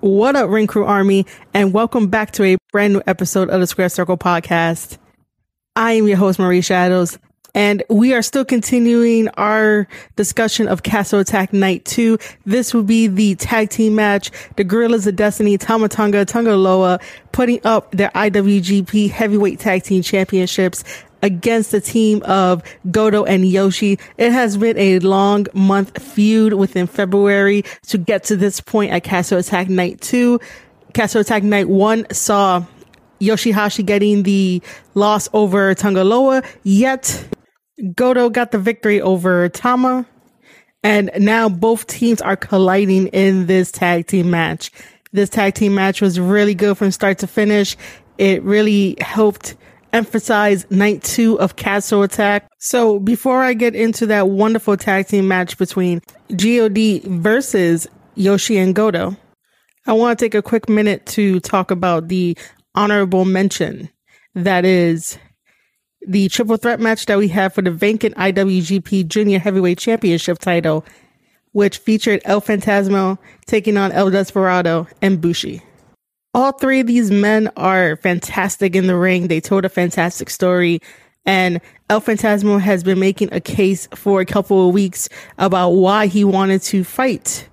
What up, Ring Crew Army, and welcome back to a brand new episode of the Square Circle Podcast. I am your host, Marie Shadows, and we are still continuing our discussion of Castle Attack Night 2. This will be the tag team match. The Guerrillas of Destiny, Tama Tonga, Tonga putting up their IWGP Heavyweight Tag Team Championships against the team of Goto and Yoshi. It has been a long month feud within February to get to this point at Castle Attack Night 2. Castle Attack Night 1 saw Yoshihashi getting the loss over Tanga Loa, yet Goto got the victory over Tama. And now both teams are colliding in this tag team match. This tag team match was really good from start to finish. It really helped emphasize night two of Castle Attack. So before I get into that wonderful tag team match between GOD versus Yoshi and Goto, I want to take a quick minute to talk about the honorable mention that is the triple threat match that we have for the vacant IWGP Junior Heavyweight Championship title, which featured El Phantasmo taking on El Desperado and Bushi. All three of these men are fantastic in the ring. They told a fantastic story. And El Phantasmo has been making a case for a couple of weeks about why he wanted to fight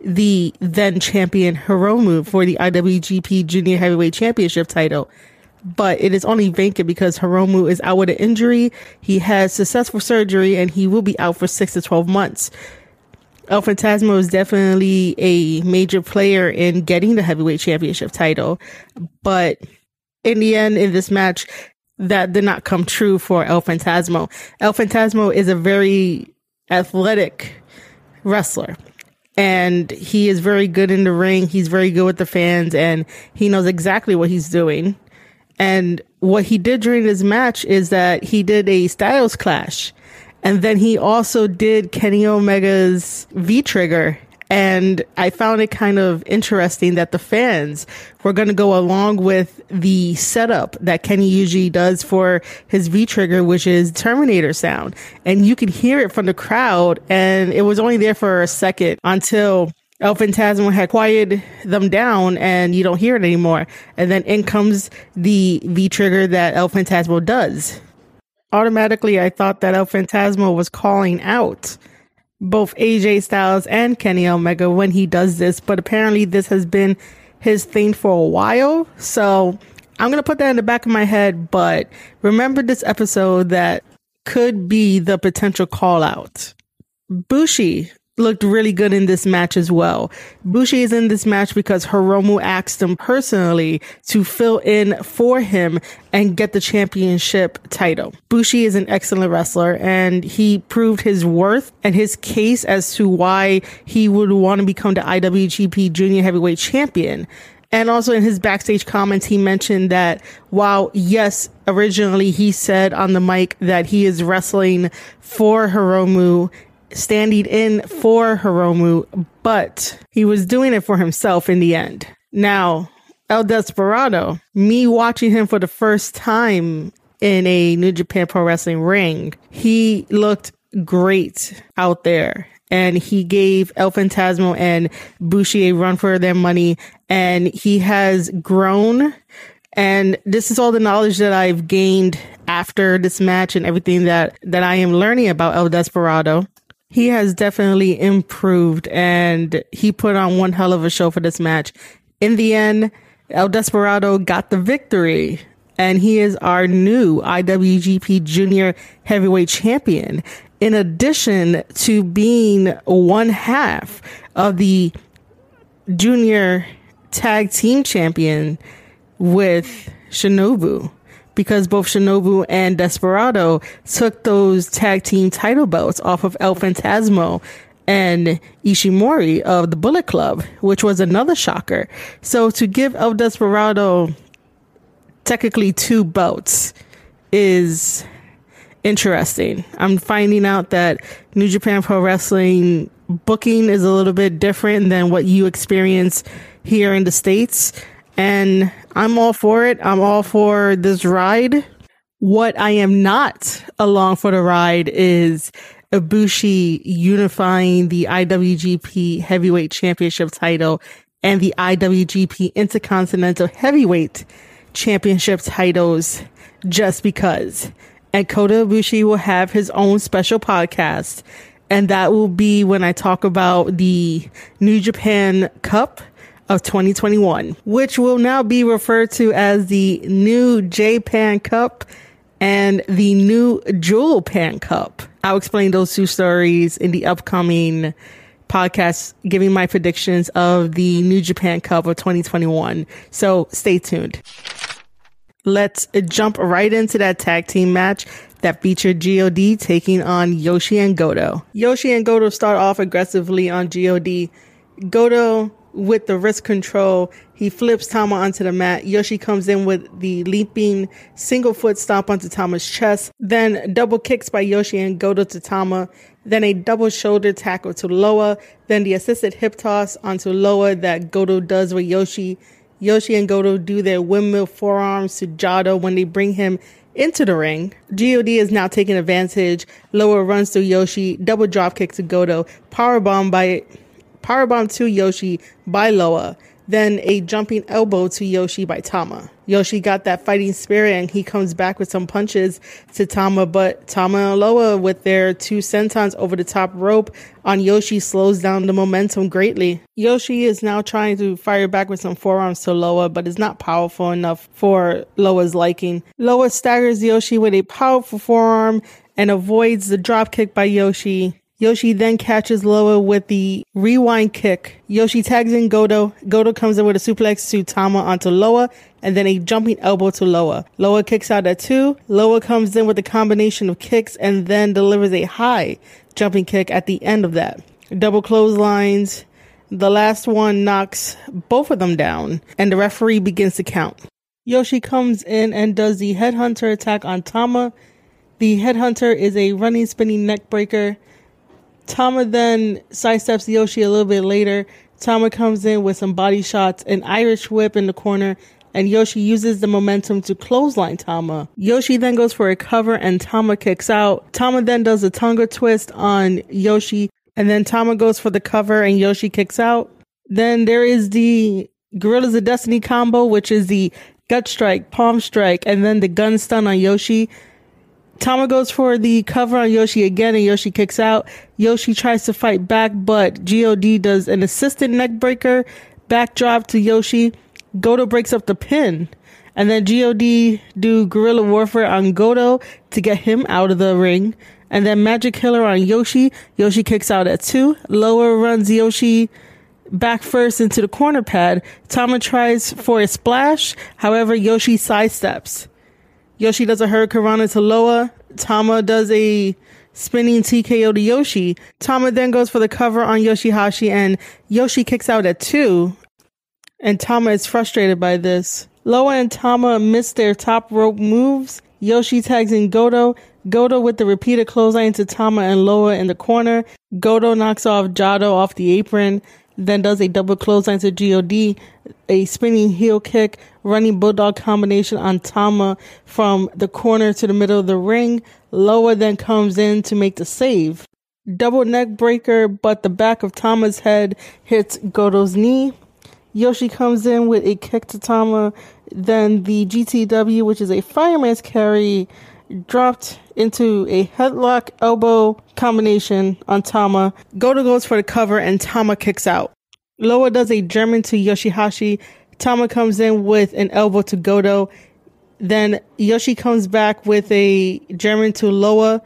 the then champion Hiromu for the IWGP Junior Heavyweight Championship title. But it is only vacant because Hiromu is out with an injury. He has successful surgery and he will be out for six to 12 months. El Phantasmo is definitely a major player in getting the heavyweight championship title. But in the end, in this match, that did not come true for El Phantasmo. El Phantasmo is a very athletic wrestler. And he is very good in the ring. He's very good with the fans and he knows exactly what he's doing. And what he did during this match is that he did a styles clash and then he also did Kenny Omega's V Trigger. And I found it kind of interesting that the fans were going to go along with the setup that Kenny usually does for his V trigger, which is Terminator sound. And you could hear it from the crowd. And it was only there for a second until El Phantasmo had quieted them down and you don't hear it anymore. And then in comes the V trigger that El Phantasmo does automatically I thought that El Phantasmo was calling out both AJ Styles and Kenny Omega when he does this, but apparently this has been his thing for a while. So I'm going to put that in the back of my head, but remember this episode that could be the potential call out. Bushi looked really good in this match as well. Bushi is in this match because Hiromu asked him personally to fill in for him and get the championship title. Bushi is an excellent wrestler and he proved his worth and his case as to why he would want to become the IWGP Junior Heavyweight Champion. And also in his backstage comments, he mentioned that while yes, originally he said on the mic that he is wrestling for Hiromu standing in for Hiromu, but he was doing it for himself in the end. Now, El Desperado, me watching him for the first time in a New Japan Pro Wrestling ring, he looked great out there. And he gave El Phantasmo and Bushi a run for their money. And he has grown. And this is all the knowledge that I've gained after this match and everything that, that I am learning about El Desperado he has definitely improved and he put on one hell of a show for this match. In the end, El Desperado got the victory and he is our new IWGP Junior Heavyweight Champion. In addition to being one half of the Junior Tag Team Champion with Shinobu because both Shinobu and Desperado took those tag team title belts off of El Phantasmo and Ishimori of the Bullet Club, which was another shocker. So to give El Desperado technically two belts is interesting. I'm finding out that New Japan Pro Wrestling booking is a little bit different than what you experience here in the States. And I'm all for it. I'm all for this ride. What I am not along for the ride is Ibushi unifying the IWGP Heavyweight Championship title and the IWGP Intercontinental Heavyweight Championship titles just because. And Kota Ibushi will have his own special podcast. And that will be when I talk about the New Japan Cup of 2021, which will now be referred to as the New Japan Cup and the New Jewel Pan Cup. I'll explain those two stories in the upcoming podcast, giving my predictions of the New Japan Cup of 2021. So stay tuned. Let's jump right into that tag team match that featured GOD taking on Yoshi and Goto. Yoshi and Goto start off aggressively on GOD. Goto with the wrist control, he flips Tama onto the mat. Yoshi comes in with the leaping single foot stomp onto Tama's chest, then double kicks by Yoshi and Goto to Tama, then a double shoulder tackle to Loa, then the assisted hip toss onto Loa that Goto does with Yoshi. Yoshi and Goto do their windmill forearms to Jado when they bring him into the ring. God is now taking advantage. Loa runs through Yoshi, double drop kick to Goto, power bomb by powerbomb to Yoshi by Loa, then a jumping elbow to Yoshi by Tama. Yoshi got that fighting spirit and he comes back with some punches to Tama, but Tama and Loa with their two sentons over the top rope on Yoshi slows down the momentum greatly. Yoshi is now trying to fire back with some forearms to Loa, but is not powerful enough for Loa's liking. Loa staggers Yoshi with a powerful forearm and avoids the dropkick by Yoshi. Yoshi then catches Loa with the rewind kick. Yoshi tags in Goto. Goto comes in with a suplex to Tama onto Loa and then a jumping elbow to Loa. Loa kicks out at two. Loa comes in with a combination of kicks and then delivers a high jumping kick at the end of that. Double clotheslines. The last one knocks both of them down and the referee begins to count. Yoshi comes in and does the headhunter attack on Tama. The headhunter is a running spinning neck breaker. Tama then sidesteps Yoshi a little bit later. Tama comes in with some body shots, an Irish whip in the corner, and Yoshi uses the momentum to clothesline Tama. Yoshi then goes for a cover and Tama kicks out. Tama then does a tonga twist on Yoshi, and then Tama goes for the cover and Yoshi kicks out. Then there is the Guerrillas of Destiny combo, which is the gut strike, palm strike, and then the gun stun on Yoshi. Tama goes for the cover on Yoshi again and Yoshi kicks out. Yoshi tries to fight back, but God does an assisted neck breaker, backdrop to Yoshi. Goto breaks up the pin. And then God do guerrilla warfare on Goto to get him out of the ring. And then Magic Killer on Yoshi. Yoshi kicks out at two. Loa runs Yoshi back first into the corner pad. Tama tries for a splash. However, Yoshi sidesteps. Yoshi does a Hurricanrana to Loa. Tama does a spinning TKO to Yoshi. Tama then goes for the cover on Yoshihashi and Yoshi kicks out at two. And Tama is frustrated by this. Loa and Tama miss their top rope moves. Yoshi tags in Goto. Goto with the repeated clothesline to Tama and Loa in the corner. Goto knocks off Jado off the apron then does a double clothesline to God, a spinning heel kick, running bulldog combination on Tama from the corner to the middle of the ring. Loa then comes in to make the save. Double neck breaker, but the back of Tama's head hits Goto's knee. Yoshi comes in with a kick to Tama. Then the GTW, which is a fireman's carry, dropped into a headlock elbow combination on Tama. Goto goes for the cover and Tama kicks out. Loa does a German to Yoshihashi. Tama comes in with an elbow to Goto. Then Yoshi comes back with a German to Loa.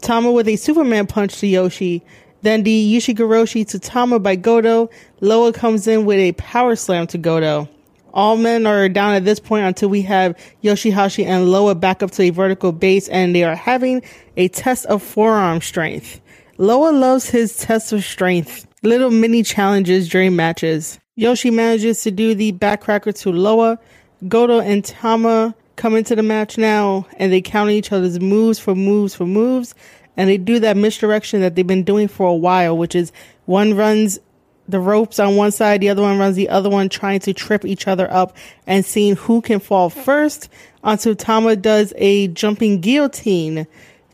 Tama with a Superman punch to Yoshi. Then the Ushigoroshi to Tama by Goto. Loa comes in with a power slam to Goto. All men are down at this point until we have Yoshihashi and Loa back up to a vertical base and they are having a test of forearm strength. Loa loves his test of strength, little mini challenges during matches. Yoshi manages to do the backcracker to Loa. Goto and Tama come into the match now and they count each other's moves for moves for moves. And they do that misdirection that they've been doing for a while, which is one runs the ropes on one side, the other one runs the other one, trying to trip each other up and seeing who can fall first until Tama does a jumping guillotine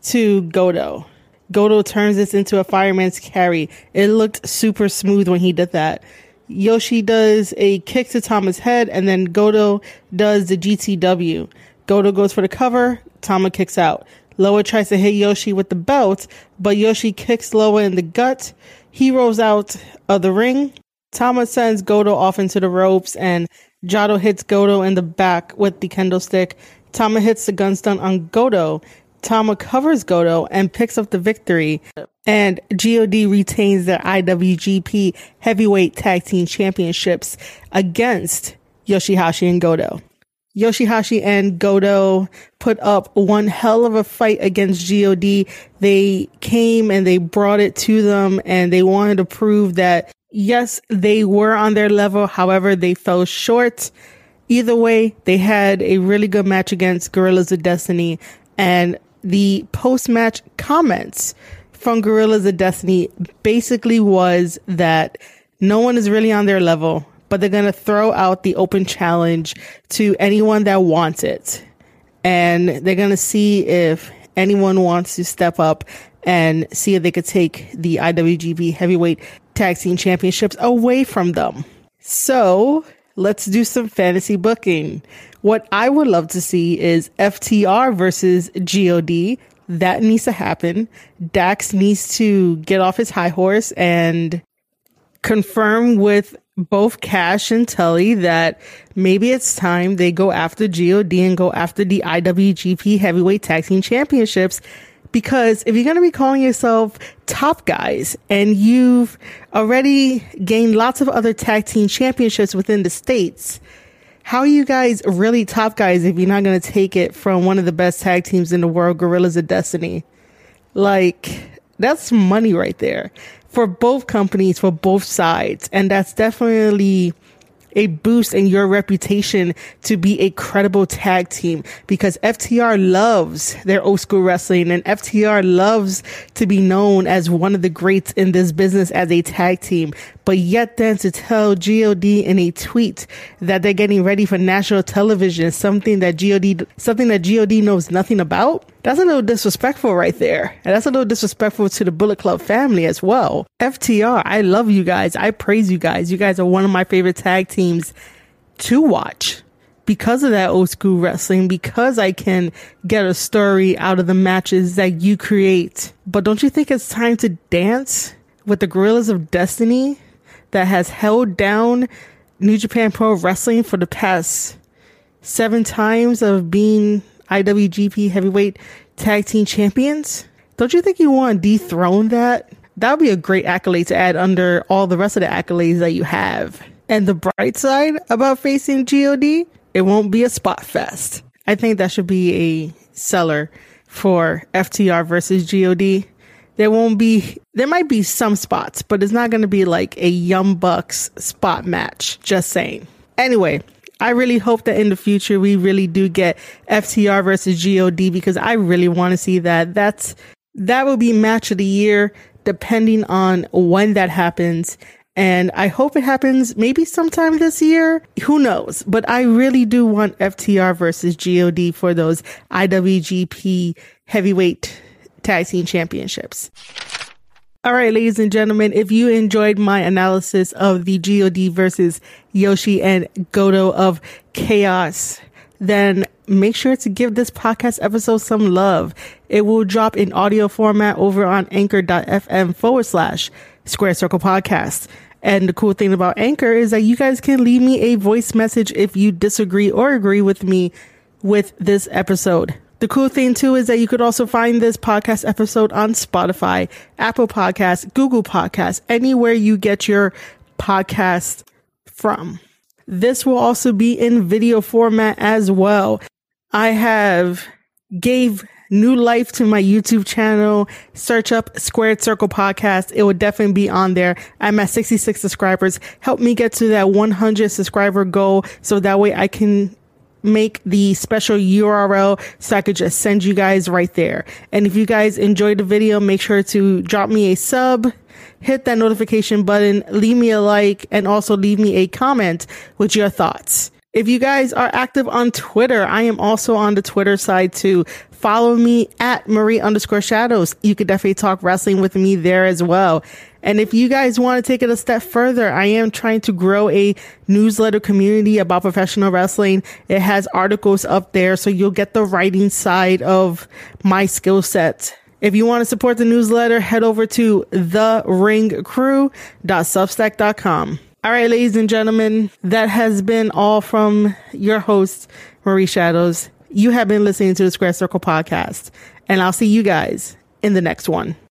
to Goto. Goto turns this into a fireman's carry. It looked super smooth when he did that. Yoshi does a kick to Tama's head, and then Goto does the GTW. Goto goes for the cover, Tama kicks out. Loa tries to hit Yoshi with the belt, but Yoshi kicks Loa in the gut. He rolls out of the ring. Tama sends Goto off into the ropes, and Jado hits Goto in the back with the kendo stick. Tama hits the gun stun on Goto. Tama covers Goto and picks up the victory. And God retains their IWGP Heavyweight Tag Team Championships against Yoshihashi and Goto. Yoshihashi and Goto put up one hell of a fight against God. They came and they brought it to them and they wanted to prove that yes, they were on their level. However, they fell short. Either way, they had a really good match against Guerrillas of Destiny and the post match comments from Guerrillas of Destiny basically was that no one is really on their level, but they're going to throw out the open challenge to anyone that wants it. And they're going to see if anyone wants to step up and see if they could take the IWGP Heavyweight Tag Team Championships away from them. So let's do some fantasy booking. What I would love to see is FTR versus GOD. That needs to happen. Dax needs to get off his high horse and confirm with both Cash and Tully that maybe it's time they go after GOD and go after the IWGP Heavyweight Tag Team Championships. Because if you're going to be calling yourself top guys and you've already gained lots of other tag team championships within the states, how are you guys really top guys if you're not going to take it from one of the best tag teams in the world, Guerrillas of Destiny? Like, that's money right there for both companies, for both sides. And that's definitely a boost in your reputation to be a credible tag team because FTR loves their old school wrestling and FTR loves to be known as one of the greats in this business as a tag team. But yet then to tell GOD in a tweet that they're getting ready for national television, something that GOD, something that GOD knows nothing about. That's a little disrespectful right there. And that's a little disrespectful to the Bullet Club family as well. FTR, I love you guys. I praise you guys. You guys are one of my favorite tag teams to watch because of that old school wrestling, because I can get a story out of the matches that you create. But don't you think it's time to dance with the Guerrillas of Destiny? that has held down New Japan Pro Wrestling for the past seven times of being IWGP Heavyweight Tag Team Champions. Don't you think you want to dethrone that? That would be a great accolade to add under all the rest of the accolades that you have. And the bright side about facing GOD, it won't be a spot fest. I think that should be a seller for FTR versus GOD there won't be there might be some spots, but it's not going to be like a Young Bucks spot match. Just saying. Anyway, I really hope that in the future we really do get FTR versus God because I really want to see that. That's that will be match of the year depending on when that happens. And I hope it happens maybe sometime this year. Who knows? But I really do want FTR versus God for those IWGP heavyweight tag team championships. All right, ladies and gentlemen, if you enjoyed my analysis of the GOD versus Yoshi and Goto of Chaos, then make sure to give this podcast episode some love. It will drop in audio format over on anchor.fm forward slash square circle podcast. And the cool thing about Anchor is that you guys can leave me a voice message if you disagree or agree with me with this episode. The cool thing too is that you could also find this podcast episode on Spotify, Apple Podcasts, Google Podcasts, anywhere you get your podcast from. This will also be in video format as well. I have gave new life to my YouTube channel. Search up Squared Circle Podcast. It will definitely be on there. I'm at 66 subscribers. Help me get to that 100 subscriber goal so that way I can make the special URL so I could just send you guys right there. And if you guys enjoyed the video, make sure to drop me a sub, hit that notification button, leave me a like, and also leave me a comment with your thoughts. If you guys are active on Twitter, I am also on the Twitter side too. Follow me at Marie underscore shadows. You could definitely talk wrestling with me there as well. And if you guys want to take it a step further, I am trying to grow a newsletter community about professional wrestling. It has articles up there, so you'll get the writing side of my skill set. If you want to support the newsletter, head over to theringcrew.substack.com. All right, ladies and gentlemen, that has been all from your host, Marie Shadows. You have been listening to the Square Circle podcast, and I'll see you guys in the next one.